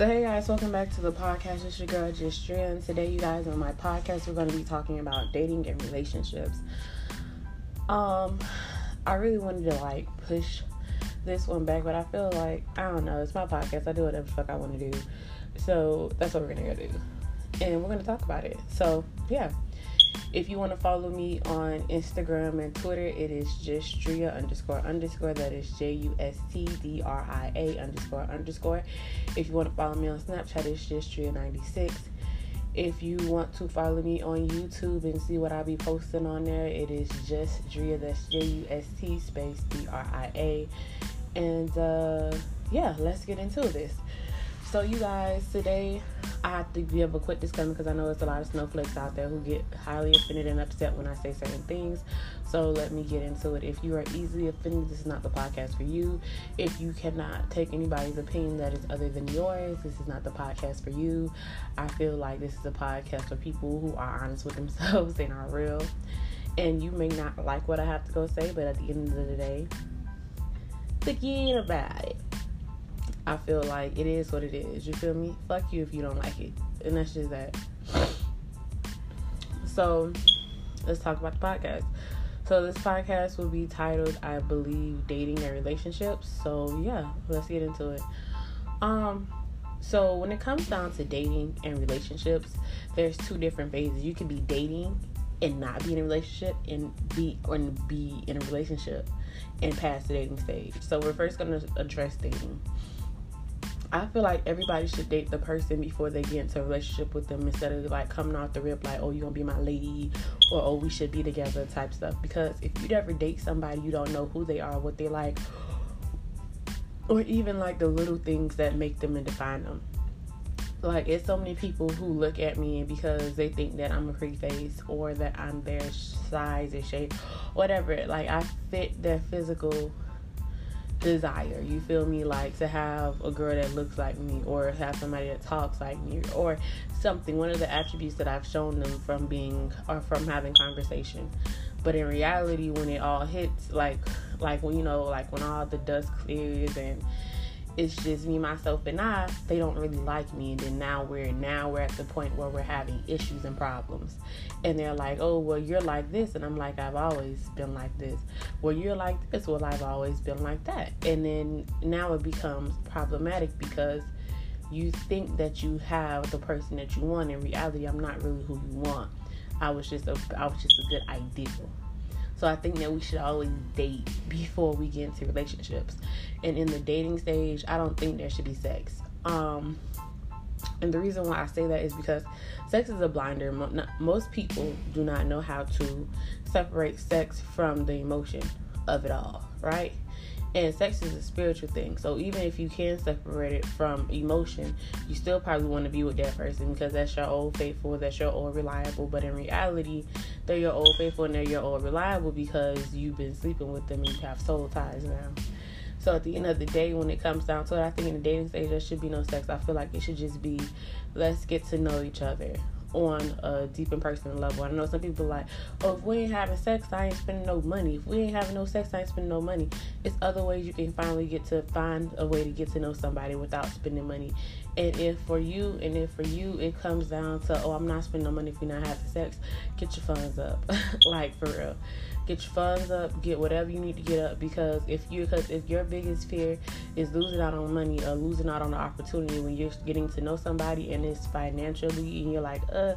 So hey guys, welcome back to the podcast. It's your girl Justdria, and today you guys on my podcast we're going to be talking about dating and relationships. Um, I really wanted to like push this one back, but I feel like I don't know. It's my podcast. I do whatever the fuck I want to do, so that's what we're gonna go do, and we're gonna talk about it. So yeah. If you want to follow me on Instagram and Twitter, it is Justdria underscore underscore. That is J U S T D R I A underscore underscore. If you want to follow me on Snapchat, it's Justdria96. If you want to follow me on YouTube and see what I'll be posting on there, it is just Dria. That's J U S T space D R I A. And uh, yeah, let's get into this. So, you guys, today I have to give a quick disclaimer because I know there's a lot of snowflakes out there who get highly offended and upset when I say certain things. So, let me get into it. If you are easily offended, this is not the podcast for you. If you cannot take anybody's opinion that is other than yours, this is not the podcast for you. I feel like this is a podcast for people who are honest with themselves and are real. And you may not like what I have to go say, but at the end of the day, thinking about it. I feel like it is what it is. You feel me? Fuck you if you don't like it. And that's just that. So let's talk about the podcast. So this podcast will be titled, I believe, Dating and Relationships. So yeah, let's get into it. Um so when it comes down to dating and relationships, there's two different phases. You can be dating and not be in a relationship and be or be in a relationship and pass the dating stage. So we're first gonna address dating. I feel like everybody should date the person before they get into a relationship with them instead of like coming off the rip like, oh, you're gonna be my lady or oh, we should be together type stuff. Because if you ever date somebody, you don't know who they are, what they like, or even like the little things that make them and define them. Like it's so many people who look at me because they think that I'm a pretty face or that I'm their size and shape, whatever. Like I fit their physical desire. You feel me? Like to have a girl that looks like me or have somebody that talks like me or something. One of the attributes that I've shown them from being or from having conversation. But in reality when it all hits like like when you know like when all the dust clears and it's just me, myself, and I, they don't really like me. And then now we're now we're at the point where we're having issues and problems. And they're like, oh well you're like this and I'm like, I've always been like this. Well you're like this, well I've always been like that. And then now it becomes problematic because you think that you have the person that you want. In reality, I'm not really who you want. I was just a I was just a good ideal. So I think that we should always date before we get into relationships. And in the dating stage, I don't think there should be sex. Um, and the reason why I say that is because sex is a blinder. Most people do not know how to separate sex from the emotion of it all, right? And sex is a spiritual thing. So even if you can separate it from emotion, you still probably want to be with that person because that's your old faithful, that's your old reliable. But in reality, they're your old faithful and they're your old reliable because you've been sleeping with them and you have soul ties now. So at the end of the day, when it comes down to it, I think in the dating stage there should be no sex. I feel like it should just be let's get to know each other on a deep and personal level. I know some people like, oh, if we ain't having sex, I ain't spending no money. If we ain't having no sex, I ain't spending no money. It's other ways you can finally get to find a way to get to know somebody without spending money. And if for you, and if for you, it comes down to, oh, I'm not spending no money if we're not having sex, get your funds up. like, for real get your funds up, get whatever you need to get up because if you because if your biggest fear is losing out on money or losing out on the opportunity when you're getting to know somebody and it's financially and you're like, uh,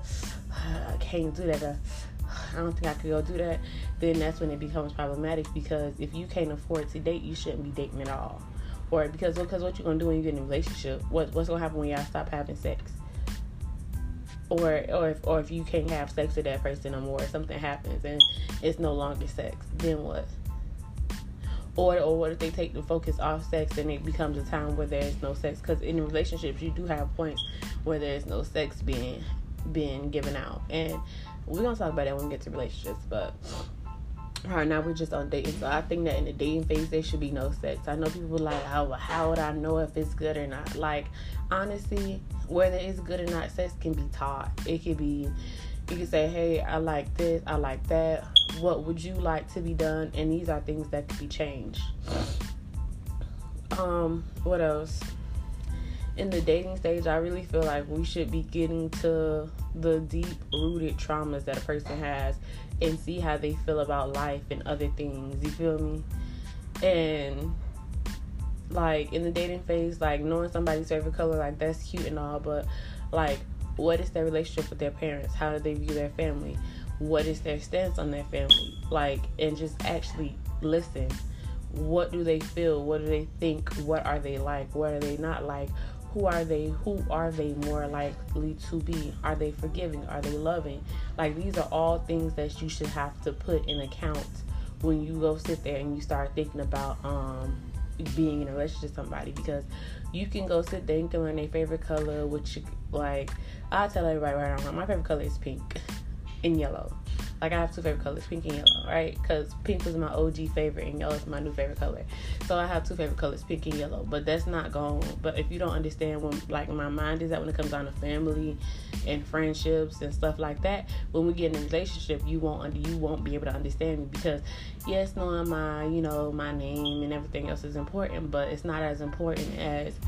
I can't do that. Uh, I don't think I could go do that. Then that's when it becomes problematic because if you can't afford to date, you shouldn't be dating at all. Or because because what you're gonna do when you get in a relationship? What what's gonna happen when y'all stop having sex? Or or if or if you can't have sex with that person no more, something happens and it's no longer sex, then what? Or or what if they take the focus off sex and it becomes a time where there's no sex? Because in relationships you do have points where there's no sex being being given out, and we're gonna talk about that when we get to relationships, but. Right now we're just on dating. So I think that in the dating phase there should be no sex. I know people like, oh, how how would I know if it's good or not? Like, honestly, whether it's good or not, sex can be taught. It could be, you can say, hey, I like this, I like that. What would you like to be done? And these are things that could be changed. Um, what else? in the dating stage, I really feel like we should be getting to the deep rooted traumas that a person has and see how they feel about life and other things. You feel me? And like in the dating phase, like knowing somebody's favorite color, like that's cute and all, but like what is their relationship with their parents? How do they view their family? What is their stance on their family? Like, and just actually listen. What do they feel? What do they think? What are they like? What are they not like? Who are they? Who are they more likely to be? Are they forgiving? Are they loving? Like, these are all things that you should have to put in account when you go sit there and you start thinking about um being in a relationship with somebody because you can go sit there and can learn their favorite color, which like I'll tell everybody right now, my favorite color is pink and yellow. Like I have two favorite colors, pink and yellow, right? Because pink was my OG favorite and yellow is my new favorite color. So I have two favorite colors, pink and yellow. But that's not going. But if you don't understand when, like my mind is that when it comes down to family and friendships and stuff like that, when we get in a relationship, you won't you won't be able to understand me because yes, knowing my you know my name and everything else is important, but it's not as important as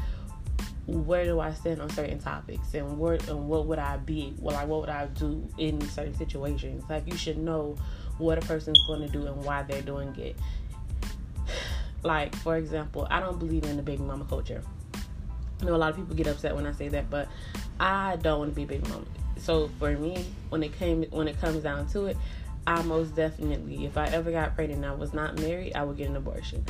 where do I stand on certain topics and and what would I be? Well, like what would I do in certain situations? Like you should know what a person's going to do and why they're doing it. Like for example, I don't believe in the baby mama culture. I know a lot of people get upset when I say that, but I don't want to be baby mama. So for me, when it came when it comes down to it, I most definitely, if I ever got pregnant and I was not married, I would get an abortion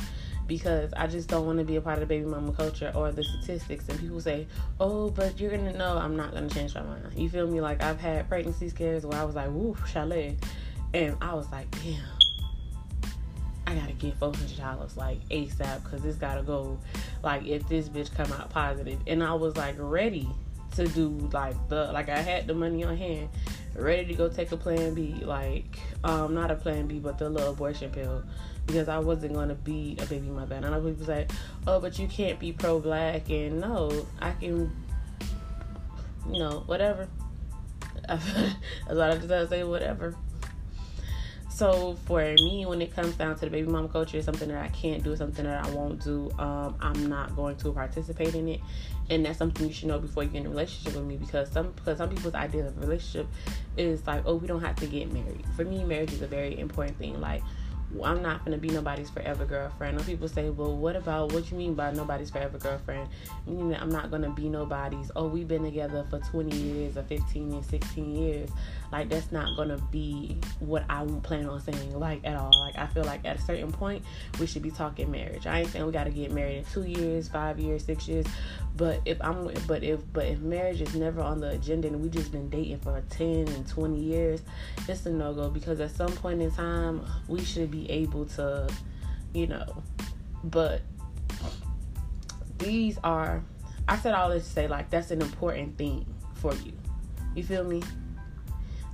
because I just don't want to be a part of the baby mama culture or the statistics. And people say, "Oh, but you're gonna know." I'm not gonna change my mind. You feel me? Like I've had pregnancy scares where I was like, "Woo, chalet," and I was like, "Damn." I gotta get four hundred dollars like ASAP because this gotta go. Like if this bitch come out positive, and I was like ready to do like the like I had the money on hand, ready to go take a Plan B, like um not a Plan B, but the little abortion pill because I wasn't going to be a baby mother. And I know people say, oh, but you can't be pro black. And no, I can, you know, whatever. That's what I just say, whatever. So for me, when it comes down to the baby mama culture, it's something that I can't do, something that I won't do. Um, I'm not going to participate in it, and that's something you should know before you get in a relationship with me. Because some because some people's idea of a relationship is like, oh, we don't have to get married. For me, marriage is a very important thing. Like I'm not gonna be nobody's forever girlfriend. Or people say, well, what about what you mean by nobody's forever girlfriend? Meaning that I'm not gonna be nobody's. Oh, we've been together for 20 years or 15 and 16 years. Like that's not gonna be what I plan on saying like at all. Like I feel like at a certain point we should be talking marriage. I ain't saying we gotta get married in two years, five years, six years. But if I'm but if but if marriage is never on the agenda and we just been dating for 10 and 20 years, it's a no go because at some point in time we should be able to, you know, but these are I said all this to say like that's an important thing for you. You feel me?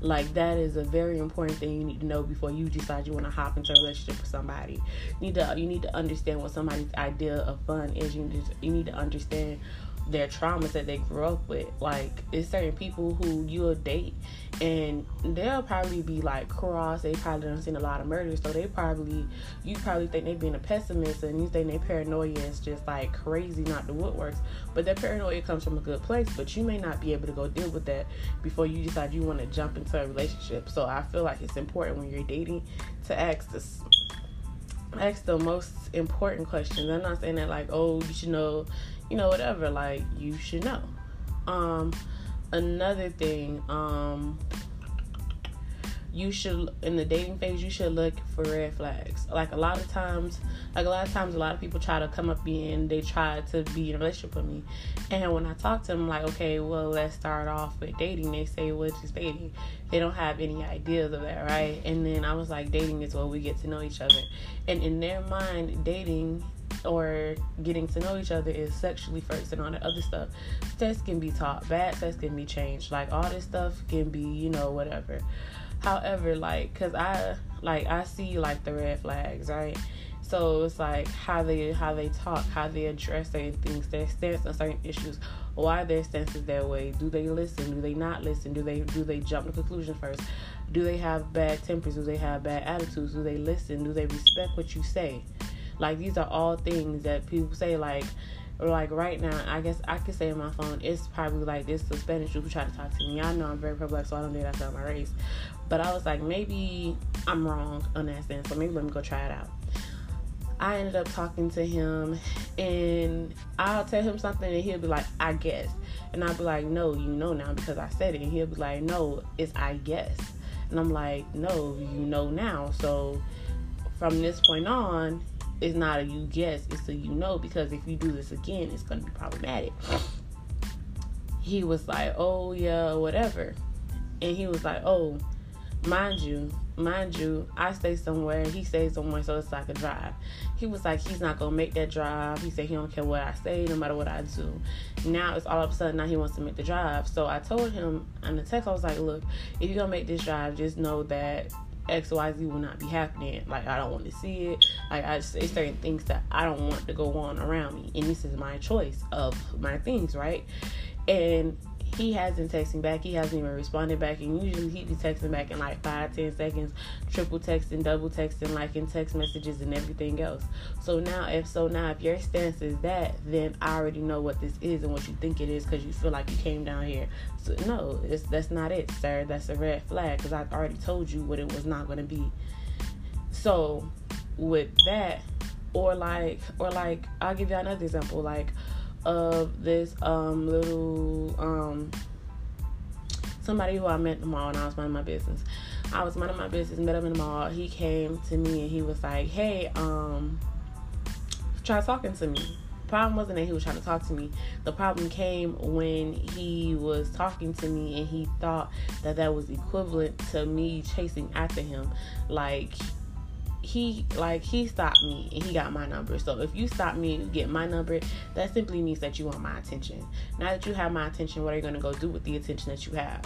Like that is a very important thing you need to know before you decide you want to hop into a relationship with somebody. You need to you need to understand what somebody's idea of fun is. You need to, you need to understand their traumas that they grew up with. Like it's certain people who you'll date and they'll probably be like cross. They probably done seen a lot of murders, so they probably you probably think they being a pessimist and you think their paranoia is just like crazy, not the woodworks. But that paranoia comes from a good place, but you may not be able to go deal with that before you decide you want to jump into a relationship. So I feel like it's important when you're dating to ask this ask the most important questions. I'm not saying that like, oh, you should know you know, whatever, like you should know. Um, another thing, um, you should in the dating phase you should look for red flags. Like a lot of times like a lot of times a lot of people try to come up and they try to be in a relationship with me. And when i talk to them like okay well let's start off with dating. They say what is dating. They don't have any ideas of that right? And then i was like dating is where we get to know each other. And in their mind dating or getting to know each other is sexually first and all the other stuff. Sex can be taught, bad sex can be changed. Like all this stuff can be, you know, whatever. However, like, cause I like I see like the red flags, right? So it's like how they how they talk, how they address certain things, their stance on certain issues, why their stance is that way. Do they listen? Do they not listen? Do they do they jump to conclusion first? Do they have bad tempers? Do they have bad attitudes? Do they listen? Do they respect what you say? Like these are all things that people say like like right now, I guess I could say on my phone, it's probably like this the Spanish dude who tried to talk to me. Y'all know I'm very pro-black, so I don't do that about my race. But I was like, maybe I'm wrong on that sense, so maybe let me go try it out. I ended up talking to him, and I'll tell him something, and he'll be like, I guess. And I'll be like, no, you know now because I said it. And he'll be like, no, it's I guess. And I'm like, no, you know now. So from this point on, it's not a you guess, it's a you know because if you do this again, it's going to be problematic. He was like, oh, yeah, whatever. And he was like, oh, mind you, mind you, I stay somewhere, he stays somewhere, so it's like a drive. He was like, he's not gonna make that drive. He said he don't care what I say, no matter what I do. Now it's all of a sudden now he wants to make the drive. So I told him on the text, I was like, look, if you're gonna make this drive, just know that XYZ will not be happening. Like I don't want to see it. Like I say certain things that I don't want to go on around me. And this is my choice of my things, right? And he hasn't texted back. He hasn't even responded back. And usually he'd be texting back in like five, ten seconds, triple texting, double texting, like in text messages and everything else. So now, if so, now if your stance is that, then I already know what this is and what you think it is because you feel like you came down here. So no, that's not it, sir. That's a red flag because I already told you what it was not going to be. So with that, or like, or like, I'll give you another example, like of this um, little um, somebody who I met in the mall and I was minding my business. I was minding my business, met him in the mall. He came to me and he was like, "Hey, um, try talking to me." problem wasn't that he was trying to talk to me. The problem came when he was talking to me and he thought that that was equivalent to me chasing after him. Like he like he stopped me and he got my number. So if you stop me and you get my number, that simply means that you want my attention. Now that you have my attention, what are you gonna go do with the attention that you have?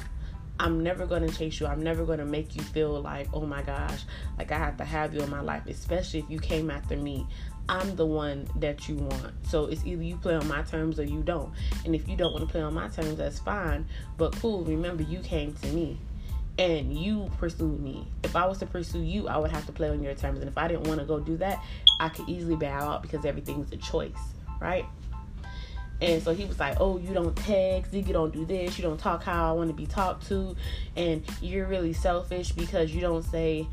I'm never gonna chase you. I'm never gonna make you feel like, oh my gosh, like I have to have you in my life, especially if you came after me. I'm the one that you want. So it's either you play on my terms or you don't. And if you don't want to play on my terms, that's fine. But cool, remember you came to me and you pursued me. If I was to pursue you, I would have to play on your terms. And if I didn't want to go do that, I could easily bow out because everything's a choice, right? And so he was like, Oh, you don't text, you don't do this, you don't talk how I want to be talked to, and you're really selfish because you don't say,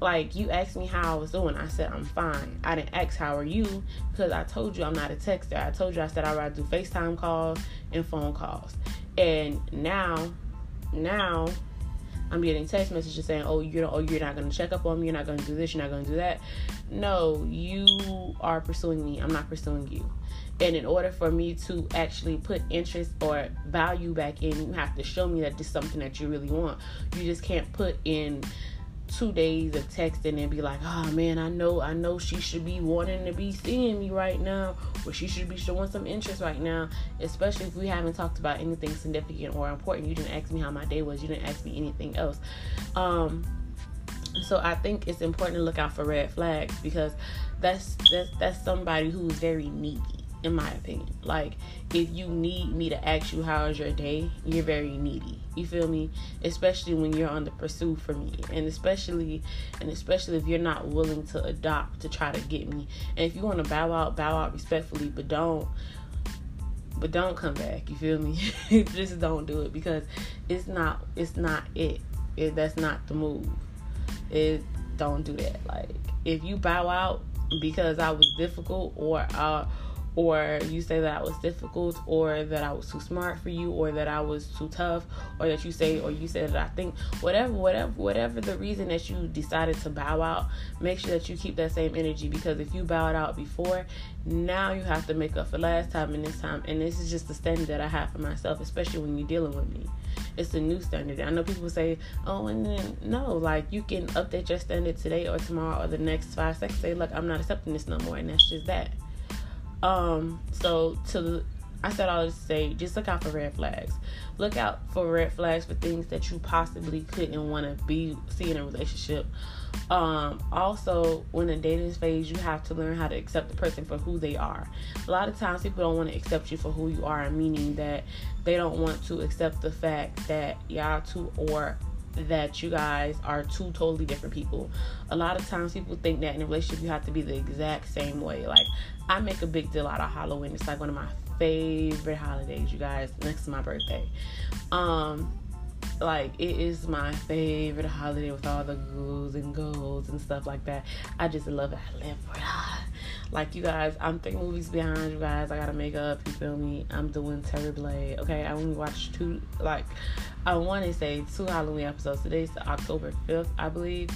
like, you asked me how I was doing. I said, I'm fine. I didn't ask, How are you? Because I told you I'm not a texter. I told you I said I'd rather do FaceTime calls and phone calls. And now, now, I'm getting text messages saying, "Oh, you're oh you're not going to check up on me. You're not going to do this. You're not going to do that." No, you are pursuing me. I'm not pursuing you. And in order for me to actually put interest or value back in, you have to show me that this is something that you really want. You just can't put in two days of texting and be like, oh man, I know, I know she should be wanting to be seeing me right now, or she should be showing some interest right now, especially if we haven't talked about anything significant or important. You didn't ask me how my day was, you didn't ask me anything else. Um, so I think it's important to look out for red flags because that's that's that's somebody who's very needy in my opinion. Like, if you need me to ask you how's your day, you're very needy. You feel me? Especially when you're on the pursuit for me, and especially, and especially if you're not willing to adopt to try to get me. And if you want to bow out, bow out respectfully, but don't, but don't come back. You feel me? Just don't do it because it's not, it's not it. it that's not the move. It don't do that. Like, if you bow out because I was difficult or uh or you say that I was difficult, or that I was too smart for you, or that I was too tough, or that you say, or you said that I think, whatever, whatever, whatever the reason that you decided to bow out, make sure that you keep that same energy because if you bowed out before, now you have to make up for last time and this time, and this is just the standard that I have for myself, especially when you're dealing with me. It's a new standard. I know people say, oh, and then no, like you can update your standard today or tomorrow or the next five seconds. Say, look, I'm not accepting this no more, and that's just that. Um, so to I said all this to say, just look out for red flags. Look out for red flags for things that you possibly couldn't want to be see in a relationship. Um, also, when in dating phase, you have to learn how to accept the person for who they are. A lot of times, people don't want to accept you for who you are, meaning that they don't want to accept the fact that y'all two or that you guys are two totally different people. A lot of times people think that in a relationship you have to be the exact same way. Like I make a big deal out of Halloween. It's like one of my favorite holidays, you guys, next to my birthday. Um like it is my favorite holiday with all the ghouls and goals and stuff like that. I just love it. I live for it. Like you guys, I'm three movies behind you guys. I gotta make up. You feel me? I'm doing Terrorblade. Okay, I only watched two. Like I want to say two Halloween episodes. Today's October fifth, I believe.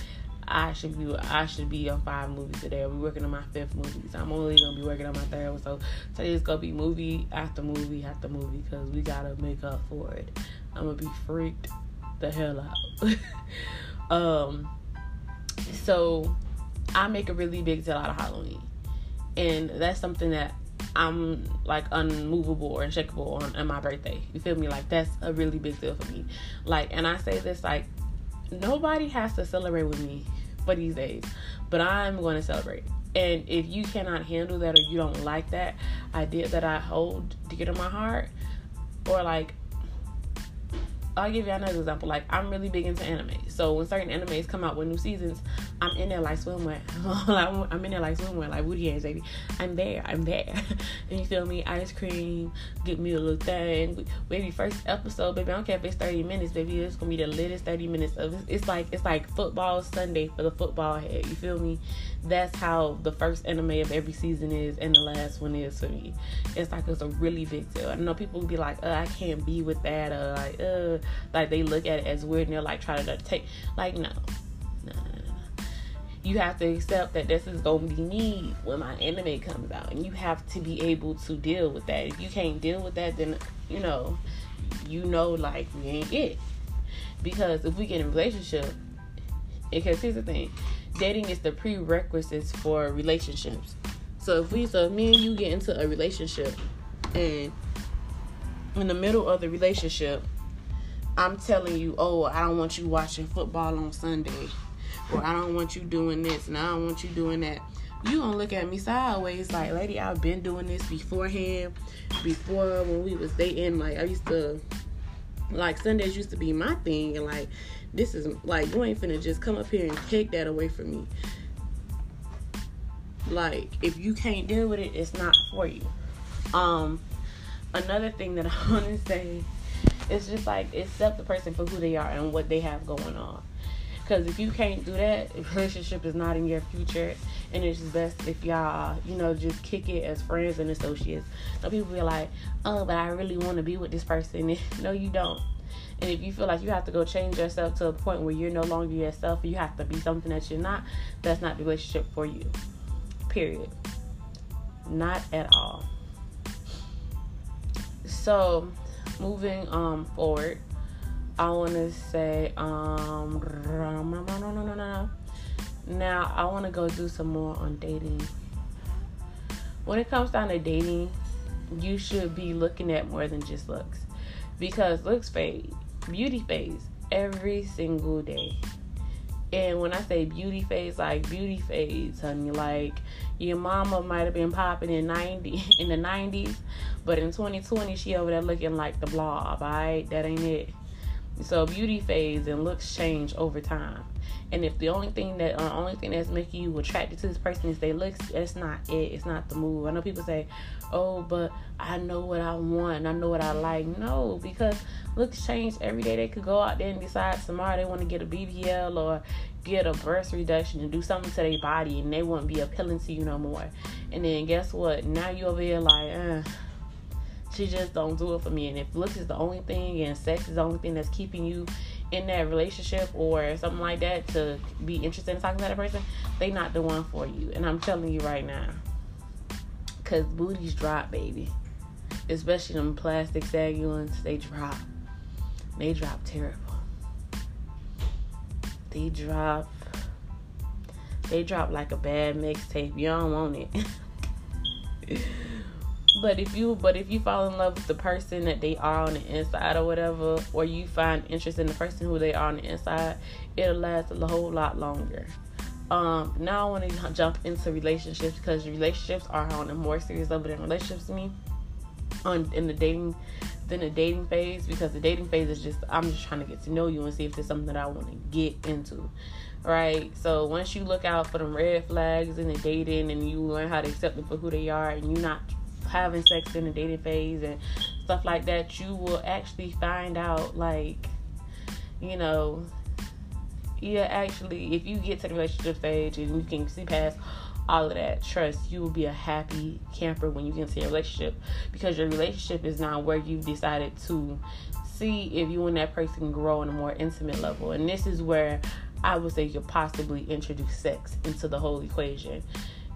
I should be I should be on five movies today. I'll be working on my fifth movies. I'm only gonna be working on my third one. So today's gonna be movie after movie after movie because we gotta make up for it. I'm gonna be freaked the hell out. um, so I make a really big deal out of Halloween, and that's something that I'm like unmovable or unshakable on, on my birthday. You feel me? Like that's a really big deal for me. Like, and I say this like nobody has to celebrate with me for these days, but I'm going to celebrate. And if you cannot handle that or you don't like that idea that I hold dear to my heart, or like I'll give you another example. Like I'm really big into anime, so when certain animes come out with new seasons, I'm in there like swimwear. I'm in there like swimwear, like Woody hands, baby. I'm there. I'm there. and you feel me? Ice cream, get me a little thing. Baby, first episode, baby. I don't care if it's 30 minutes, baby. It's gonna be the latest 30 minutes of. It's like it's like football Sunday for the football head. You feel me? That's how the first anime of every season is, and the last one is for me. It's like it's a really big deal. I know people will be like, uh, I can't be with that, or like, uh like they look at it as weird and they're like trying to take like no, You have to accept that this is gonna be me when my anime comes out, and you have to be able to deal with that. If you can't deal with that, then you know, you know, like we ain't it. Because if we get in a relationship, because here's the thing, dating is the prerequisites for relationships. So if we, so if me and you get into a relationship, and in the middle of the relationship, I'm telling you, oh, I don't want you watching football on Sunday, or I don't want you doing this, and I don't want you doing that. You gonna look at me sideways like, lady, I've been doing this beforehand. Before when we was dating, like I used to, like Sundays used to be my thing, and like this is like you ain't finna just come up here and take that away from me. Like if you can't deal with it, it's not for you. Um, another thing that I want to say it's just like accept the person for who they are and what they have going on. Because if you can't do that, relationship is not in your future, and it's best if y'all, you know, just kick it as friends and associates. Some people be like, "Oh, but I really want to be with this person." no, you don't. And if you feel like you have to go change yourself to a point where you're no longer yourself, you have to be something that you're not. That's not the relationship for you. Period. Not at all. So moving um forward, I want to say um now I want to go do some more on dating. When it comes down to dating, you should be looking at more than just looks because looks fade, beauty fades every single day. And when I say beauty phase, like beauty phase, honey, like your mama might have been popping in ninety in the nineties, but in twenty twenty she over there looking like the blob, alright? That ain't it. So beauty fades and looks change over time. And if the only thing that uh, only thing that's making you attracted to this person is their looks, it's not it. It's not the move. I know people say, "Oh, but I know what I want. and I know what I like." No, because looks change every day. They could go out there and decide tomorrow they want to get a BBL or get a breast reduction and do something to their body, and they won't be appealing to you no more. And then guess what? Now you over here like, uh, she just don't do it for me. And if looks is the only thing and sex is the only thing that's keeping you in that relationship or something like that to be interested in talking to that person, they not the one for you. And I'm telling you right now. Cause booties drop, baby. Especially them plastic saggy ones, they drop. They drop terrible. They drop. They drop like a bad mixtape. Don't want it. but if you but if you fall in love with the person that they are on the inside or whatever, or you find interest in the person who they are on the inside, it'll last a whole lot longer. Um, now I want to jump into relationships because relationships are on a more serious level than relationships to me. On in the dating than the dating phase because the dating phase is just I'm just trying to get to know you and see if there's something that I want to get into. Right? So once you look out for them red flags in the dating and you learn how to accept them for who they are and you're not having sex in the dating phase and stuff like that, you will actually find out like, you know, yeah, actually if you get to the relationship stage and you can see past all of that trust, you will be a happy camper when you get into a relationship because your relationship is now where you've decided to see if you and that person grow on a more intimate level. And this is where I would say you could possibly introduce sex into the whole equation.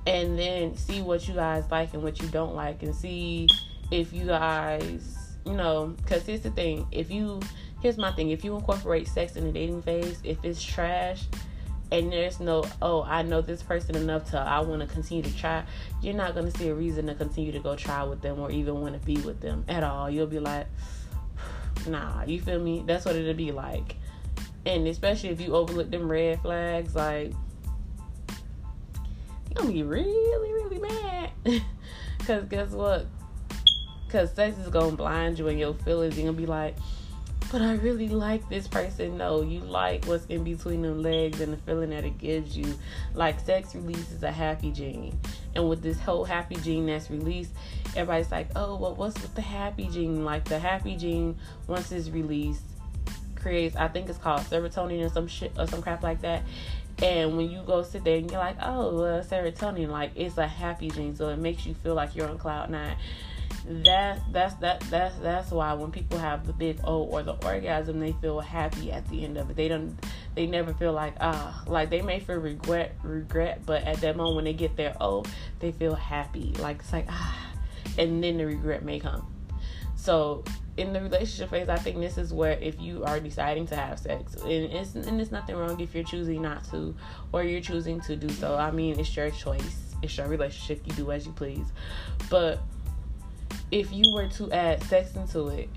And then see what you guys like and what you don't like, and see if you guys, you know, because here's the thing if you, here's my thing, if you incorporate sex in the dating phase, if it's trash, and there's no oh i know this person enough to i want to continue to try you're not going to see a reason to continue to go try with them or even want to be with them at all. You'll be like nah you feel me? That's what it'll be like. And especially if you overlook them red flags like gonna be really really mad because guess what because sex is gonna blind you and your feelings you're gonna be like but I really like this person. No, you like what's in between them legs and the feeling that it gives you. Like sex releases a happy gene. And with this whole happy gene that's released, everybody's like, oh, well, what's with the happy gene? Like the happy gene, once it's released, creates, I think it's called serotonin or some shit or some crap like that. And when you go sit there and you're like, oh, uh, serotonin, like it's a happy gene, so it makes you feel like you're on cloud nine that that's that that's that's why when people have the big O or the orgasm, they feel happy at the end of it. They don't they never feel like ah uh, like they may feel regret regret, but at that moment when they get their O, they feel happy. Like it's like ah, and then the regret may come. So in the relationship phase, I think this is where if you are deciding to have sex, and it's and there's nothing wrong if you're choosing not to, or you're choosing to do so. I mean, it's your choice. It's your relationship. You do as you please. But if you were to add sex into it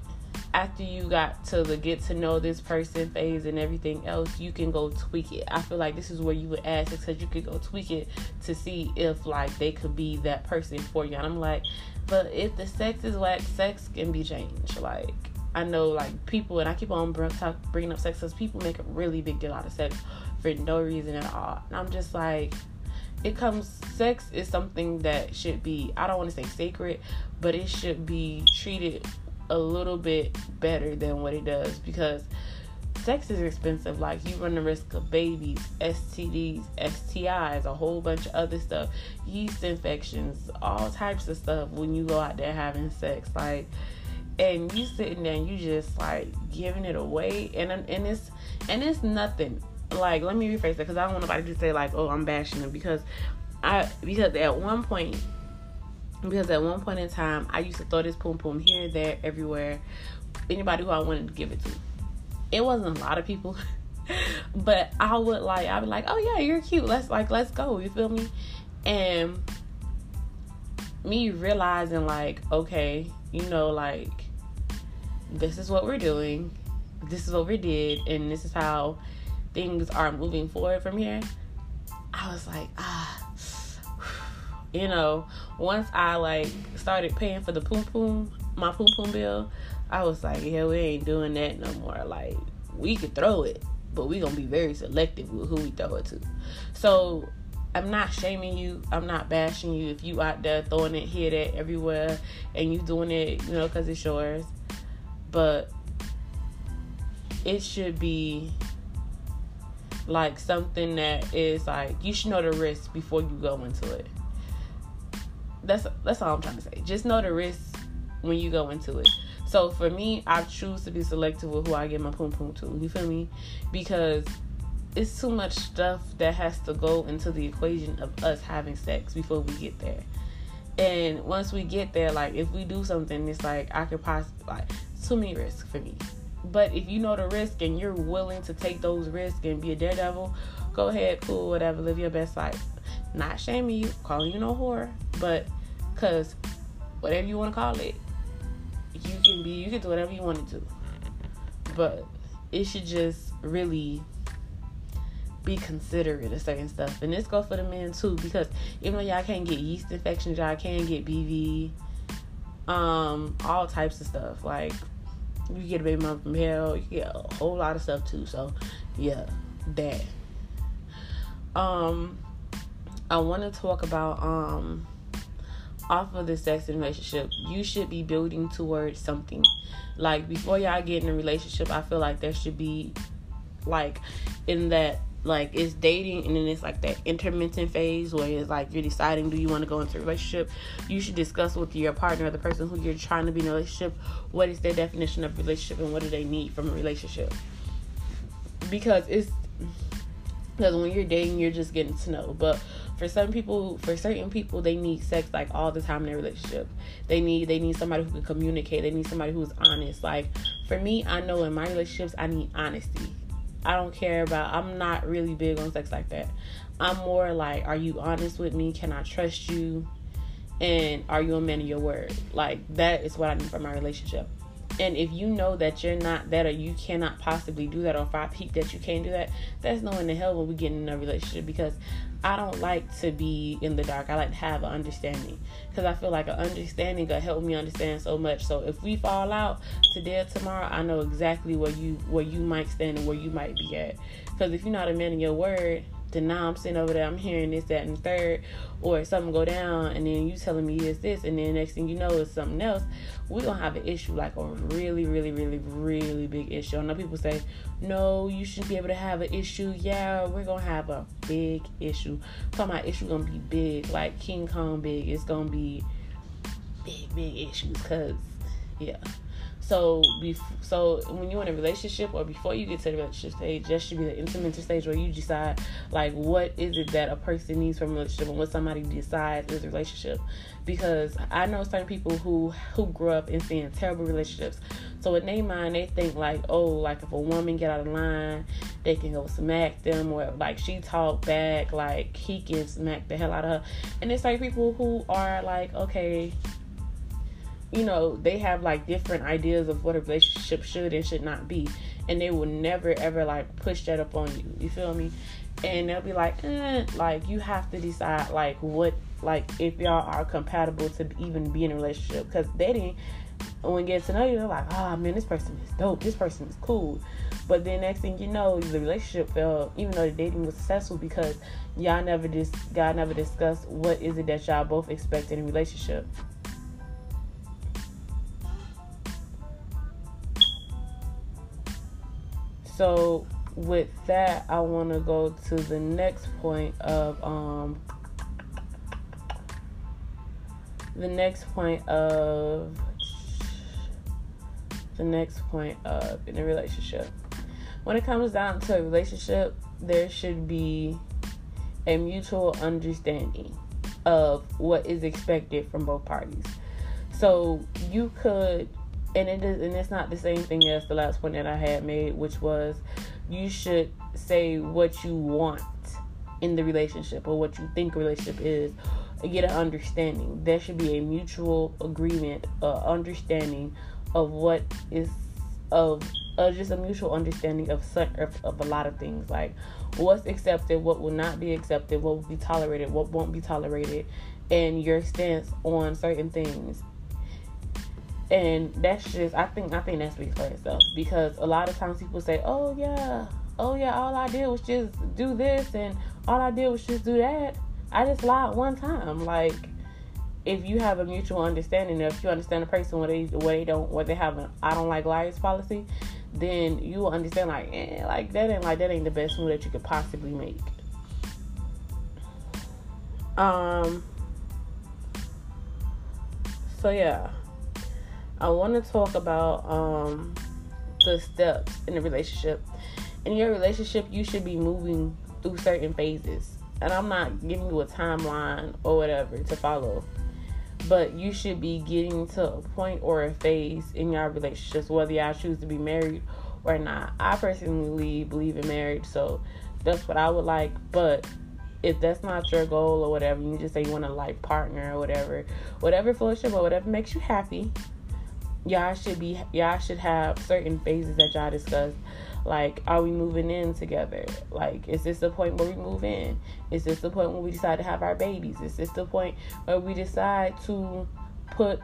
after you got to the get to know this person phase and everything else, you can go tweak it. I feel like this is where you would add sex because you could go tweak it to see if like they could be that person for you. And I'm like, but if the sex is whack, sex can be changed. Like I know like people, and I keep on bringing up sex because people make a really big deal out of sex for no reason at all. And I'm just like, it comes sex is something that should be I don't want to say sacred, but it should be treated a little bit better than what it does because sex is expensive. Like you run the risk of babies, STDs, STIs, a whole bunch of other stuff, yeast infections, all types of stuff when you go out there having sex. Like and you sitting there and you just like giving it away and and it's and it's nothing like let me rephrase that because I don't want nobody to say like, oh, I'm bashing them because I because at one point because at one point in time I used to throw this poom poom here, there, everywhere. Anybody who I wanted to give it to. It wasn't a lot of people. but I would like I'd be like, Oh yeah, you're cute. Let's like let's go, you feel me? And me realizing like, okay, you know, like this is what we're doing, this is what we did, and this is how things are moving forward from here, I was like, ah, you know, once I like started paying for the poom poom, my poom poom bill, I was like, yeah, we ain't doing that no more. Like, we could throw it, but we gonna be very selective with who we throw it to. So I'm not shaming you. I'm not bashing you if you out there throwing it here, there, everywhere, and you doing it, you know, because it's yours. But it should be like something that is like you should know the risk before you go into it. That's that's all I'm trying to say. Just know the risk when you go into it. So for me, I choose to be selective with who I get my poom poom to. You feel me? Because it's too much stuff that has to go into the equation of us having sex before we get there. And once we get there, like if we do something, it's like I could possibly like too many risks for me. But if you know the risk and you're willing to take those risks and be a daredevil, go ahead, cool, whatever, live your best life. Not shaming you, calling you no whore, but because whatever you want to call it, you can be, you can do whatever you want to do. But it should just really be considerate of certain stuff. And this goes for the men too, because even though y'all can't get yeast infections, y'all can get BV um, all types of stuff. Like you get a baby mom from hell, you get a whole lot of stuff too. So yeah, that. Um, I want to talk about um off of the sex and relationship, you should be building towards something. Like before y'all get in a relationship, I feel like there should be like in that like it's dating and then it's like that intermittent phase where it's like you're deciding do you want to go into a relationship? You should discuss with your partner or the person who you're trying to be in a relationship what is their definition of relationship and what do they need from a relationship? Because it's because when you're dating you're just getting to know. But for some people for certain people they need sex like all the time in their relationship. They need they need somebody who can communicate. They need somebody who's honest. Like for me i know in my relationships i need honesty. I don't care about i'm not really big on sex like that. I'm more like are you honest with me? Can i trust you? And are you a man of your word? Like that is what i need for my relationship. And if you know that you're not that or you cannot possibly do that, or if I peep that you can't do that, that's knowing the hell when we get in a relationship because I don't like to be in the dark. I like to have an understanding because I feel like an understanding will help me understand so much. So if we fall out today or tomorrow, I know exactly where you where you might stand and where you might be at. Because if you're not a man of your word, then now I'm sitting over there, I'm hearing this, that, and third, or something go down, and then you telling me it's this, and then next thing you know it's something else. We're gonna have an issue, like a really, really, really, really big issue. I know people say, no, you shouldn't be able to have an issue. Yeah, we're gonna have a big issue. Talking about issue gonna be big, like King Kong big. It's gonna be big, big issues, cause yeah. So, so when you're in a relationship or before you get to the relationship stage, that should be the intimate stage where you decide like what is it that a person needs from a relationship and what somebody decides is a relationship. Because I know certain people who who grew up in seeing terrible relationships. So in their mind, they think like, oh, like if a woman get out of line, they can go smack them, or like she talk back, like he can smack the hell out of her. And it's like people who are like, okay, you know, they have like different ideas of what a relationship should and should not be. And they will never ever like push that up on you. You feel me? And they'll be like, eh, like you have to decide like what like if y'all are compatible to even be in a relationship. Because dating when you get to know you, they're like, oh man, this person is dope, this person is cool. But then next thing you know, the relationship fell, even though the dating was successful because y'all never just dis- God never discussed what is it that y'all both expect in a relationship. So with that, I want to go to the next point of um the next point of the next point of in a relationship. When it comes down to a relationship, there should be a mutual understanding of what is expected from both parties. So you could and it is and it's not the same thing as the last point that I had made, which was you should say what you want in the relationship or what you think a relationship is get an understanding. There should be a mutual agreement uh, understanding of what is of uh, just a mutual understanding of such of, of a lot of things. Like what's accepted what will not be accepted what will be tolerated what won't be tolerated and your stance on certain things and that's just I think I think that speaks for itself because a lot of times people say, "Oh yeah, oh yeah, all I did was just do this and all I did was just do that." I just lied one time. Like if you have a mutual understanding, if you understand a person what they where they don't where they have an I don't like liars policy, then you will understand like eh, like that ain't like that ain't the best move that you could possibly make. Um. So yeah. I want to talk about um, the steps in the relationship. In your relationship, you should be moving through certain phases. And I'm not giving you a timeline or whatever to follow. But you should be getting to a point or a phase in your relationships, whether y'all choose to be married or not. I personally believe in marriage, so that's what I would like. But if that's not your goal or whatever, you just say you want a life partner or whatever, whatever floats boat, whatever makes you happy, y'all should be y'all should have certain phases that y'all discuss like are we moving in together like is this the point where we move in is this the point when we decide to have our babies is this the point where we decide to put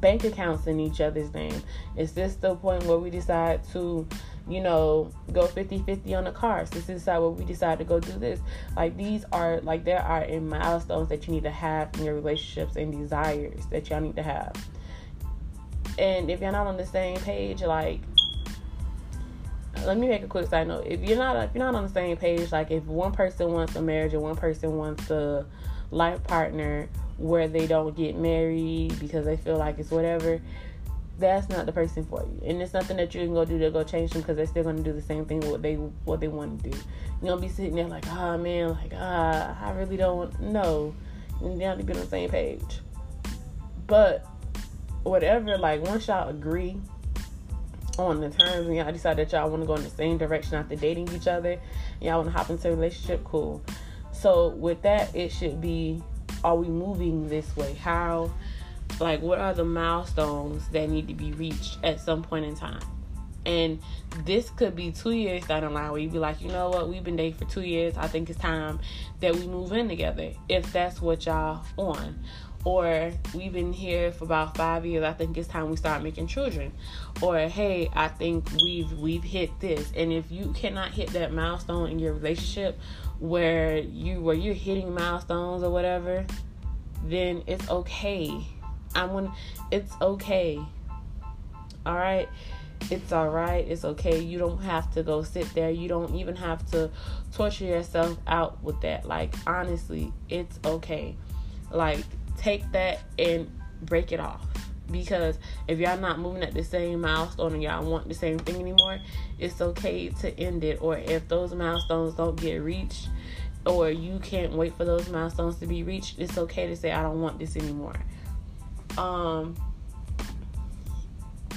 bank accounts in each other's name? Is this the point where we decide to, you know, go 50-50 on the cars? This is where we decide to go do this. Like these are like there are milestones that you need to have in your relationships and desires that y'all need to have. And if you're not on the same page, like let me make a quick side note. If you're not if you're not on the same page, like if one person wants a marriage and one person wants a life partner where they don't get married because they feel like it's whatever, that's not the person for you. And it's nothing that you can go do to go change them because they're still gonna do the same thing what they what they want to do. You're gonna be sitting there like, oh man, like ah, I really don't know. You have to be on the same page. But whatever, like once y'all agree on the terms and y'all decide that y'all want to go in the same direction after dating each other, y'all want to hop into a relationship, cool. So with that, it should be: Are we moving this way? How? Like, what are the milestones that need to be reached at some point in time? And this could be two years down the line where you'd be like, you know what, we've been dating for two years. I think it's time that we move in together. If that's what y'all on or we've been here for about five years i think it's time we start making children. Or hey i think we've we've hit this. And if you cannot hit that milestone in your relationship where you where you're hitting milestones or whatever then it's okay. I'm when it's okay. All right it's all right it's okay. You don't have to go sit there. You don't even have to torture yourself out with that. Like honestly it's okay. Like take that and break it off. Because if y'all not moving at the same milestone and y'all want the same thing anymore, it's okay to end it. Or if those milestones don't get reached, or you can't wait for those milestones to be reached, it's okay to say I don't want this anymore. Um,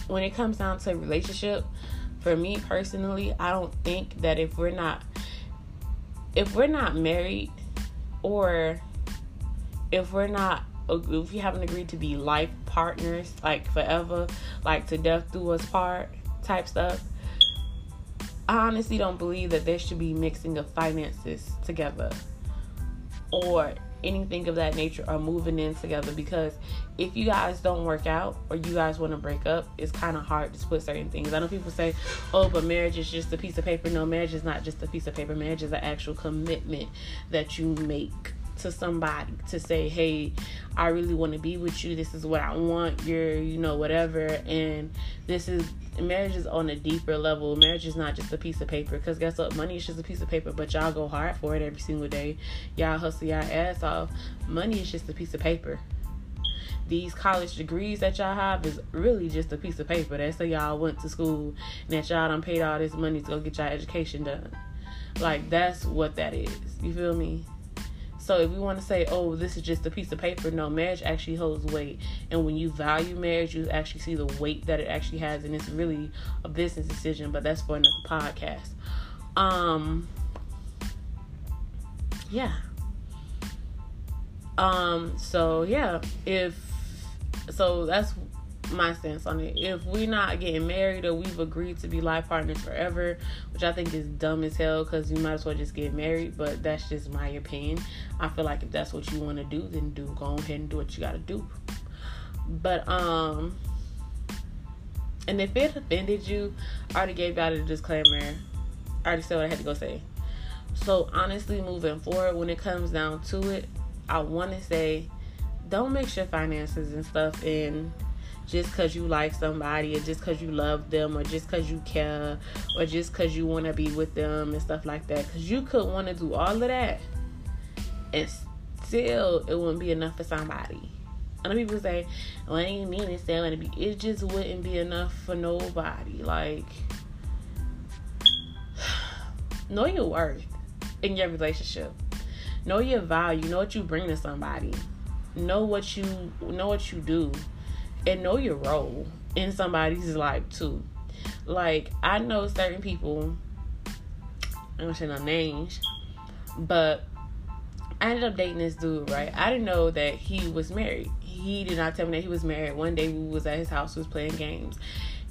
when it comes down to relationship, for me personally, I don't think that if we're not if we're not married or if we're not Uh, if we haven't agreed to be life partners, like forever, like to death do us part type stuff, I honestly don't believe that there should be mixing of finances together or anything of that nature or moving in together because if you guys don't work out or you guys want to break up, it's kind of hard to split certain things. I know people say, oh, but marriage is just a piece of paper. No, marriage is not just a piece of paper. Marriage is an actual commitment that you make to somebody to say, hey, I really want to be with you. This is what I want. You're, you know, whatever. And this is marriage is on a deeper level. Marriage is not just a piece of paper. Because guess what? Money is just a piece of paper, but y'all go hard for it every single day. Y'all hustle y'all ass off. Money is just a piece of paper. These college degrees that y'all have is really just a piece of paper. That say y'all went to school and that y'all done paid all this money to go get y'all education done. Like that's what that is. You feel me? So if we want to say, oh, this is just a piece of paper, no, marriage actually holds weight. And when you value marriage, you actually see the weight that it actually has, and it's really a business decision. But that's for another podcast. Um, yeah. Um. So yeah, if so, that's my stance on it. If we're not getting married or we've agreed to be life partners forever, which I think is dumb as hell because you might as well just get married, but that's just my opinion. I feel like if that's what you want to do, then do go ahead and do what you got to do. But um, and if it offended you, I already gave y'all the disclaimer. I already said what I had to go say. So honestly, moving forward, when it comes down to it, I want to say, don't mix your finances and stuff in just because you like somebody or just because you love them or just because you care or just because you want to be with them and stuff like that because you could want to do all of that and still it wouldn't be enough for somebody know people say, "Well, I ain't mean it, still to be." It just wouldn't be enough for nobody. Like, know your worth in your relationship. Know your value. Know what you bring to somebody. Know what you know what you do and know your role in somebody's life too. Like I know certain people, I'm gonna say no names, but I ended up dating this dude, right? I didn't know that he was married. He did not tell me that he was married. One day we was at his house, we was playing games,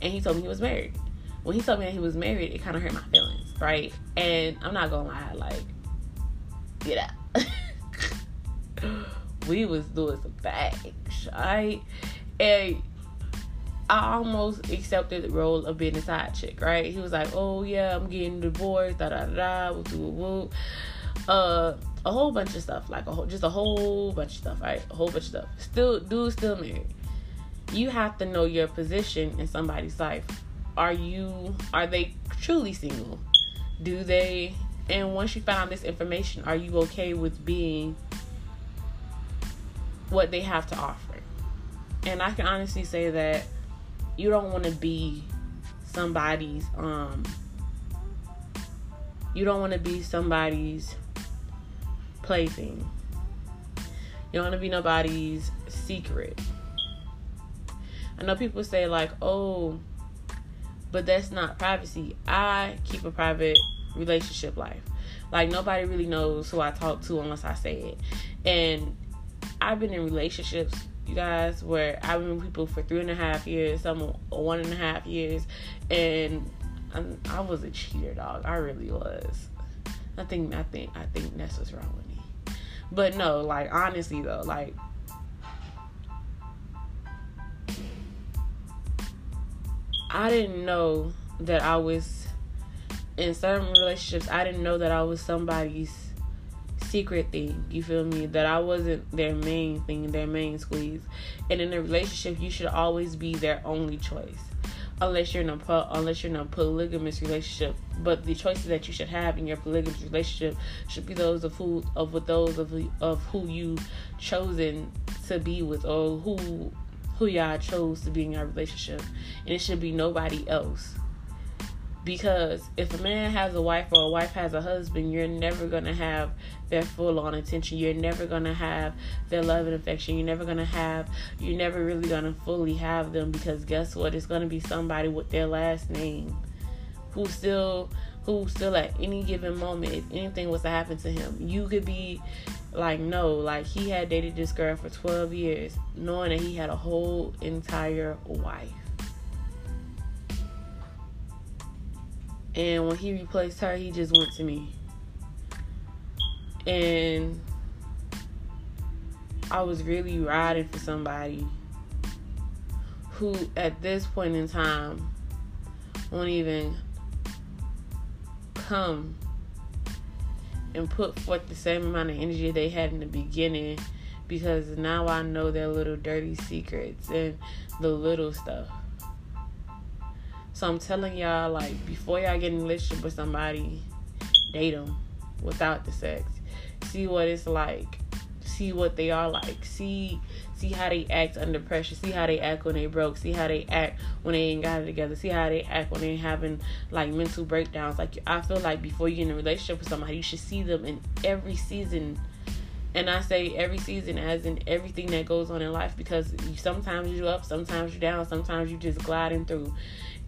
and he told me he was married. When he told me that he was married, it kind of hurt my feelings, right? And I'm not gonna lie, like, get out. we was doing some things, right? And I almost accepted the role of being a side chick, right? He was like, "Oh yeah, I'm getting divorced, da da da, woo woo woo." Uh, a whole bunch of stuff, like a whole, just a whole bunch of stuff, right? A whole bunch of stuff. Still, dude, still married. You have to know your position in somebody's life. Are you? Are they truly single? Do they? And once you found this information, are you okay with being what they have to offer? And I can honestly say that you don't want to be somebody's um you don't want to be somebody's plaything. You don't want to be nobody's secret. I know people say like, "Oh, but that's not privacy." I keep a private relationship life. Like nobody really knows who I talk to unless I say it. And I've been in relationships, you guys, where I've been with people for three and a half years, some one and a half years, and I'm, i was a cheater, dog. I really was. I think I think I think that's what's wrong with me. But no, like honestly though, like I didn't know that I was in certain relationships. I didn't know that I was somebody's secret thing. You feel me? That I wasn't their main thing, their main squeeze. And in a relationship, you should always be their only choice unless you're in a unless you're in a polygamous relationship. But the choices that you should have in your polygamous relationship should be those of who of with those of of who you chosen to be with or who who y'all chose to be in your relationship, and it should be nobody else. Because if a man has a wife or a wife has a husband, you're never gonna have their full on attention. You're never gonna have their love and affection. You're never gonna have. You're never really gonna fully have them because guess what? It's gonna be somebody with their last name, who still, who still at any given moment, if anything was to happen to him, you could be like no like he had dated this girl for 12 years knowing that he had a whole entire wife And when he replaced her, he just went to me. And I was really riding for somebody who, at this point in time, won't even come and put forth the same amount of energy they had in the beginning because now I know their little dirty secrets and the little stuff. So I'm telling y'all, like, before y'all get in a relationship with somebody, date them without the sex. See what it's like. See what they are like. See see how they act under pressure. See how they act when they broke. See how they act when they ain't got it together. See how they act when they having like mental breakdowns. Like I feel like before you get in a relationship with somebody, you should see them in every season and I say every season as in everything that goes on in life because sometimes you're up, sometimes you're down, sometimes you're just gliding through.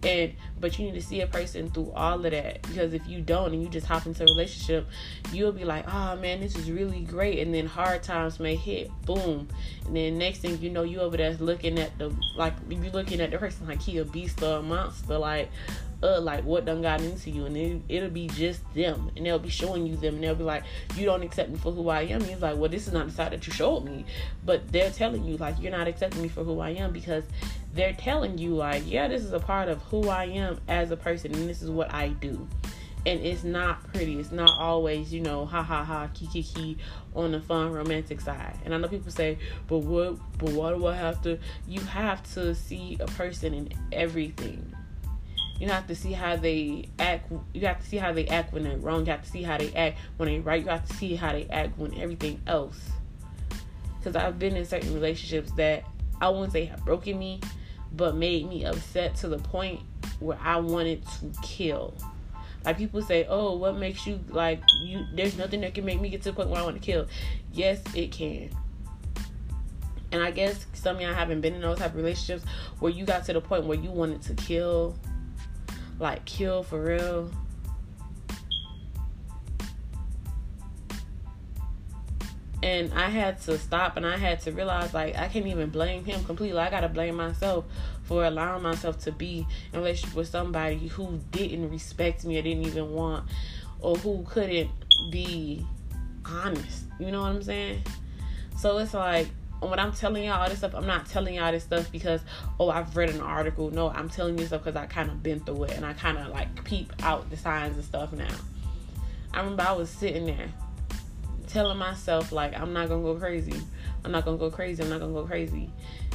And but you need to see a person through all of that. Because if you don't and you just hop into a relationship, you'll be like, oh man, this is really great, and then hard times may hit, boom, and then next thing you know, you over there looking at the like you're looking at the person like he a beast or a monster, like uh, like what done got into you, and it, it'll be just them, and they'll be showing you them, and they'll be like, you don't accept me for who I am. And he's like, well, this is not the side that you showed me, but they're telling you like you're not accepting me for who I am because they're telling you like, yeah, this is a part of who I am as a person, and this is what I do. And it's not pretty. It's not always, you know, ha ha ha, ki ki on the fun romantic side. And I know people say, but what, but why do I have to? You have to see a person in everything you have to see how they act. You have to see how they act when they're wrong. You have to see how they act when they're right. You have to see how they act when everything else. Because I've been in certain relationships that I wouldn't say have broken me, but made me upset to the point where I wanted to kill. Like people say, "Oh, what makes you like you?" There's nothing that can make me get to the point where I want to kill. Yes, it can. And I guess some of y'all haven't been in those type of relationships where you got to the point where you wanted to kill like kill for real. And I had to stop and I had to realize like I can't even blame him completely. I gotta blame myself for allowing myself to be in relationship with somebody who didn't respect me or didn't even want or who couldn't be honest. You know what I'm saying? So it's like when I'm telling y'all all this stuff, I'm not telling y'all this stuff because oh I've read an article. No, I'm telling you stuff because I kind of been through it and I kind of like peep out the signs and stuff now. I remember I was sitting there telling myself like I'm not gonna go crazy. I'm not gonna go crazy. I'm not gonna go crazy.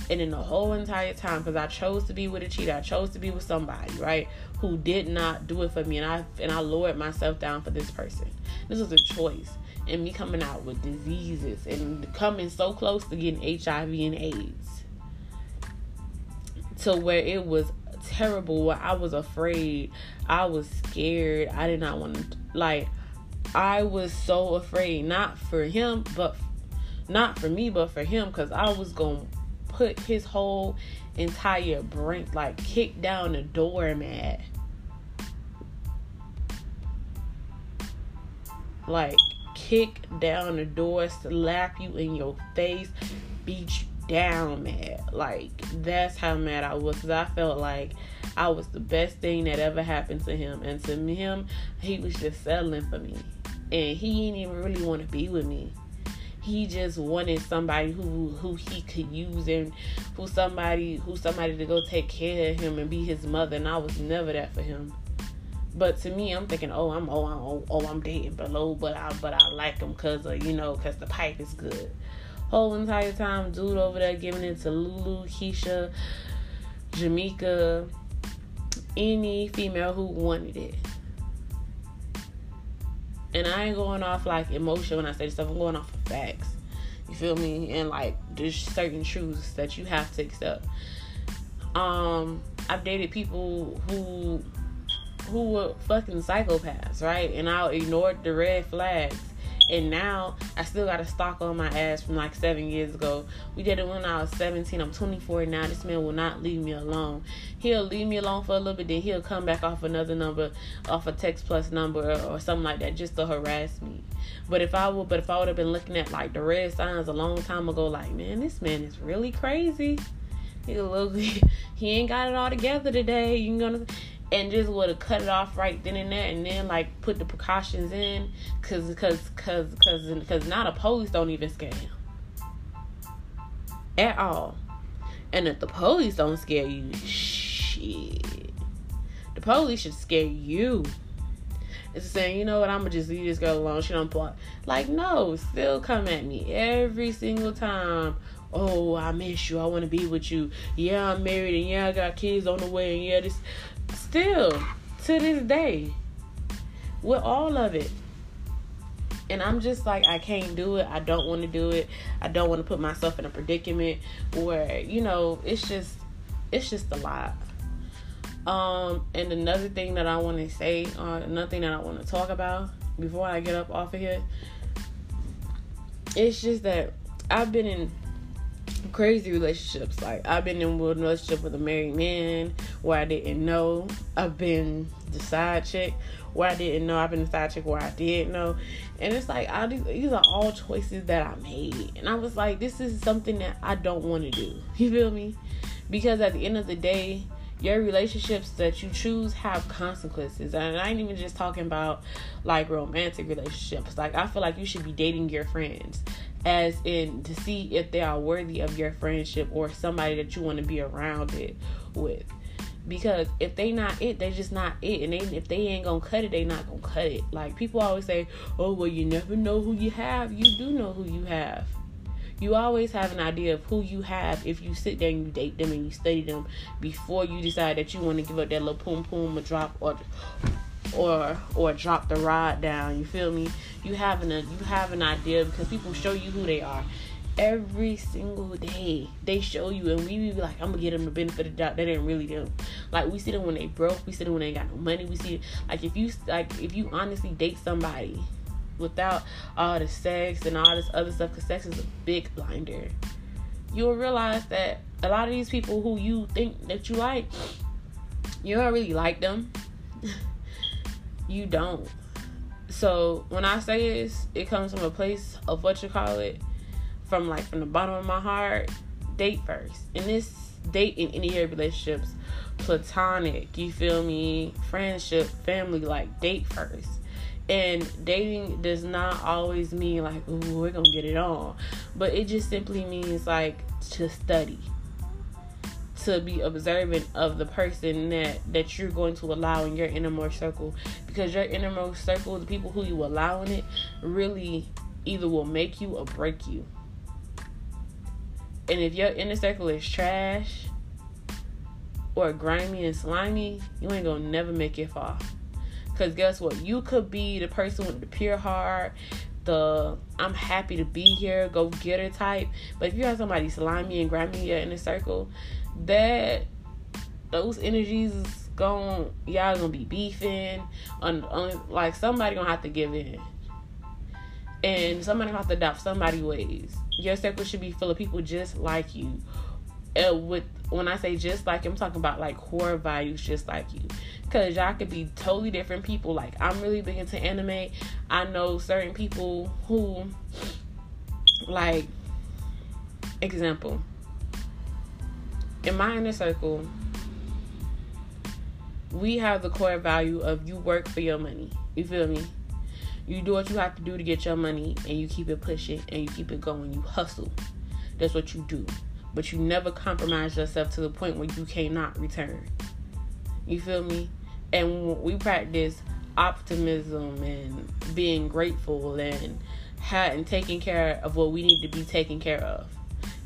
And in the whole entire time, because I chose to be with a cheater, I chose to be with somebody, right, who did not do it for me, and I and I lowered myself down for this person. This was a choice, and me coming out with diseases and coming so close to getting HIV and AIDS, to where it was terrible. I was afraid, I was scared. I did not want to like. I was so afraid, not for him, but not for me, but for him, because I was going to put his whole entire brain, like, kick down the door, man. Like, kick down the door, slap you in your face, beat you down, mad. Like, that's how mad I was. Because I felt like I was the best thing that ever happened to him. And to him, he was just settling for me. And he didn't even really want to be with me he just wanted somebody who who he could use and who somebody who somebody to go take care of him and be his mother and I was never that for him. But to me, I'm thinking, oh, I'm oh, I'm, oh, oh I'm dating below, but I but I like him cause of you know cause the pipe is good. Whole entire time, dude over there giving it to Lulu, Keisha, Jamaica, any female who wanted it. And I ain't going off like emotion when I say this stuff. I'm going off of facts. You feel me? And like there's certain truths that you have to accept. Um, I've dated people who who were fucking psychopaths, right? And I ignored the red flags and now I still got a stock on my ass from like seven years ago. We did it when I was 17. I'm 24 now. This man will not leave me alone. He'll leave me alone for a little bit, then he'll come back off another number, off a text plus number or, something like that, just to harass me. But if I would, but if I would have been looking at like the red signs a long time ago, like man, this man is really crazy. He little, he ain't got it all together today. You gonna and just would have cut it off right then and there and then like put the precautions in because because because because because now the police don't even scare him at all. And if the police don't scare you shit. The police should scare you. It's saying you know what? I'm gonna just leave this girl alone. She don't plot like no still come at me every single time. Oh i miss you. I want to be with you. Yeah i'm married and yeah i got kids on the way and yeah this Still, to this day, with all of it. And I'm just like, I can't do it. I don't want to do it. I don't want to put myself in a predicament where, you know, it's just, it's just a lot. Um, and another thing that I want to say, uh, another thing that I want to talk about before I get up off of here, it's just that I've been in crazy relationships. Like I've been in a relationship with a married man where I didn't know. I've been the side chick where I didn't know. I've been the side chick where I did know. And it's like I, these are all choices that I made. And I was like, this is something that I don't want to do. You feel me? Because at the end of the day, your relationships that you choose have consequences. And I ain't even just talking about like romantic relationships. Like I feel like you should be dating your friends as in to see if they are worthy of your friendship or somebody that you want to be around it with. Because if they not it they just not it. And they, if they ain't gonna cut it they not gonna cut it. Like people always say oh well you never know who you have. You do know who you have. You always have an idea of who you have if you sit there and you date them and you study them before you decide that you want to give up that little poom poom or drop or or or drop the rod down. You feel me? You have an you have an idea because people show you who they are every single day. They show you, and we be like, I'm gonna get them the benefit of the doubt. They didn't really do. Like we see them when they broke. We see them when they got no money. We see like if you like if you honestly date somebody without all the sex and all this other stuff, because sex is a big blinder. You'll realize that a lot of these people who you think that you like, you don't really like them. you don't. So when I say this, it comes from a place of what you call it, from like from the bottom of my heart. Date first. and this date in any of your relationships, platonic, you feel me, friendship, family, like date first. And dating does not always mean like, ooh, we're gonna get it on. but it just simply means like to study to be observant of the person that that you're going to allow in your innermost circle. Because your innermost circle the people who you allow in it really either will make you or break you. And if your inner circle is trash or grimy and slimy you ain't gonna never make it far. Because guess what? You could be the person with the pure heart the I'm happy to be here, go getter type. But if you have somebody slimy and grimy in your inner circle, that those energies going y'all gonna be beefing on, on like somebody gonna have to give in. And somebody gonna have to adopt somebody ways. Your circle should be full of people just like you. With when i say just like i'm talking about like core values just like you. Because y'all could be totally different people. Like i'm really big into anime. I know certain people who like example in my inner circle, we have the core value of you work for your money. You feel me? You do what you have to do to get your money and you keep it pushing and you keep it going. You hustle. That's what you do. But you never compromise yourself to the point where you cannot return. You feel me? And we practice optimism and being grateful and and taking care of what we need to be taken care of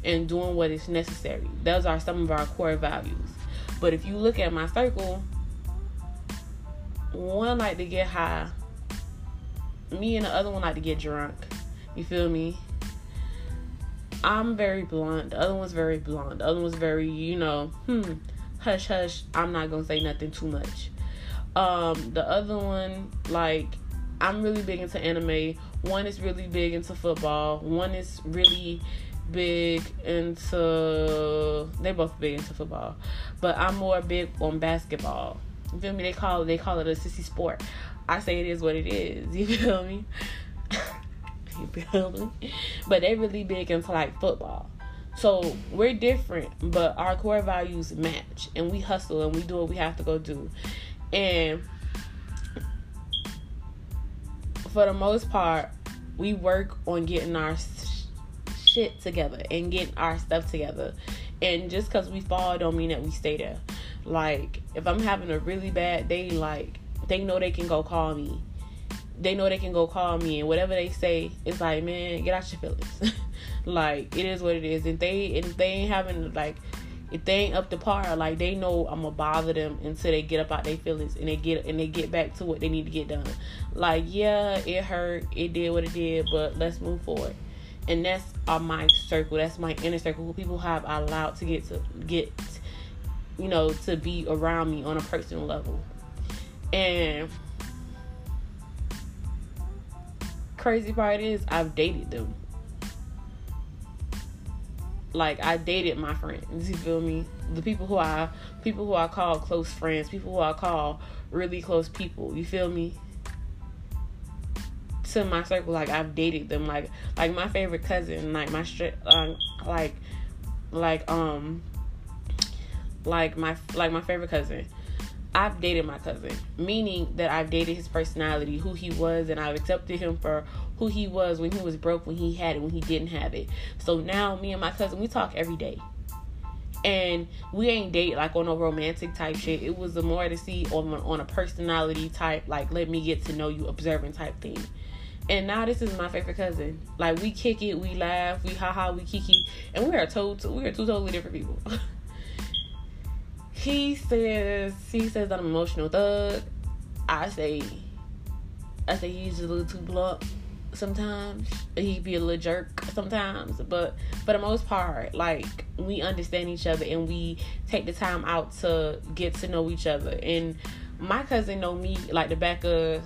and doing what is necessary. Those are some of our core values. But if you look at my circle, one like to get high, me and the other one like to get drunk. You feel me? I'm very blunt. The other one's very blunt. The other one's very, you know, hmm, hush hush. I'm not gonna say nothing too much. Um, the other one, like, I'm really big into anime. One is really big into football. One is really big into they're both big into football, but I'm more big on basketball. You feel me? They call it they call it a sissy sport. I say it is what it is. You feel me? you feel me? But they really big into like football. So we're different, but our core values match, and we hustle and we do what we have to go do. And for the most part, we work on getting our shit together and getting our stuff together. And just because we fall don't mean that we stay there. Like, if I'm having a really bad day, like, they know they can go call me. They know they can go call me, and whatever they say, it's like, man, get out your feelings. like, it is what it is. And they, and they ain't having, like, if they ain't up to par, like they know I'm gonna bother them until they get up out their feelings and they get and they get back to what they need to get done. Like, yeah, it hurt, it did what it did, but let's move forward and that's uh, my circle. That's my inner circle. Who people have allowed to get to get, you know, to be around me on a personal level. And crazy part is I've dated them. Like I dated my friends. You feel me? The people who I people who I call close friends, people who I call really close people. You feel me? To my circle like I've dated them like like my favorite cousin like my straight um, like like um like my like my favorite cousin I've dated my cousin, meaning that I've dated his personality, who he was, and I've accepted him for who he was when he was broke, when he had it, when he didn't have it. So now, me and my cousin, we talk every day. And we ain't date like on a romantic type shit. It was the more to see on, on a personality type, like let me get to know you, observing type thing. And now this is my favorite cousin. Like we kick it, we laugh, we haha, we kiki, and we are told we are two totally different people. he says he says I'm an emotional thug. I say I say he's a little too blunt sometimes. He be a little jerk sometimes, but for the most part, like we understand each other and we take the time out to get to know each other. And my cousin know me like the back of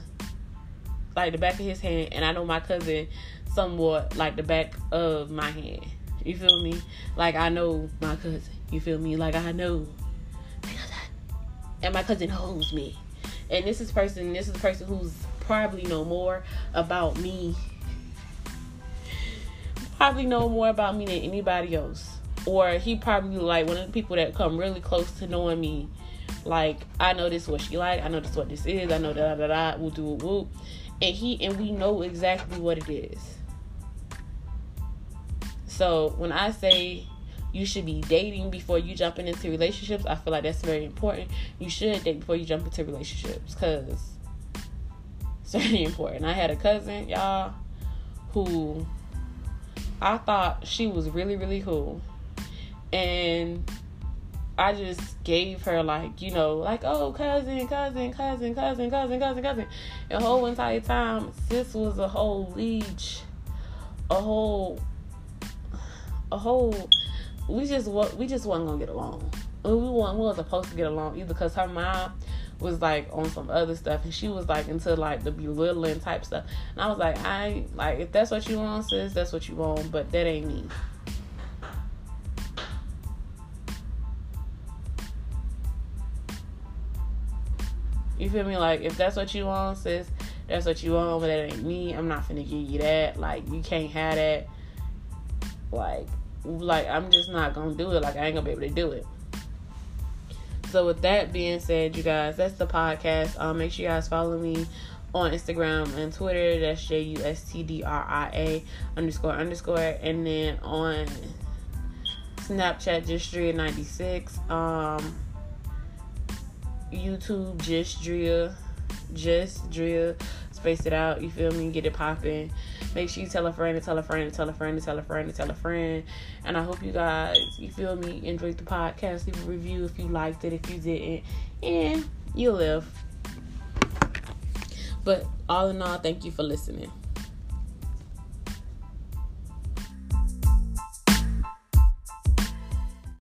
like the back of his hand, and I know my cousin somewhat like the back of my hand. You feel me? Like I know my cousin. You feel me? Like I know, and my cousin knows me. And this is person. This is the person who's probably know more about me. Probably know more about me than anybody else. Or he probably like one of the people that come really close to knowing me. Like I know this is what she like. I know this is what this is. I know da da da. We'll do. Whoop and he and we know exactly what it is So when I say you should be dating before you jumping into relationships, I feel like that's very important. You should date before you jump into relationships because it's very important. I had a cousin, y'all, who I thought she was really, really cool. And I just gave her like, you know, like, oh cousin, cousin, cousin, cousin, cousin, cousin, cousin. The whole entire time, sis was a whole leech. A whole a whole we just we just wasn't gonna get along. We weren't, we weren't supposed to get along either because her mom was like on some other stuff and she was like into like the belittling type stuff. And I was like, I like if that's what you want, sis, that's what you want, but that ain't me. You feel me? Like if that's what you want, sis, that's what you want, but that ain't me. I'm not finna give you that. Like you can't have that. Like like I'm just not gonna do it. Like I ain't gonna be able to do it. So with that being said, you guys, that's the podcast. Um, make sure you guys follow me on Instagram and Twitter. That's J U S T D R I A underscore underscore, and then on Snapchat, Justdria ninety six. Um, YouTube, Justdria, just Drea. Space it out. You feel me? Get it popping. Make sure you tell a friend and tell a friend and tell a friend and tell a friend and tell a friend. And I hope you guys, you feel me, enjoyed the podcast. Leave a review if you liked it, if you didn't. And you live. But all in all, thank you for listening.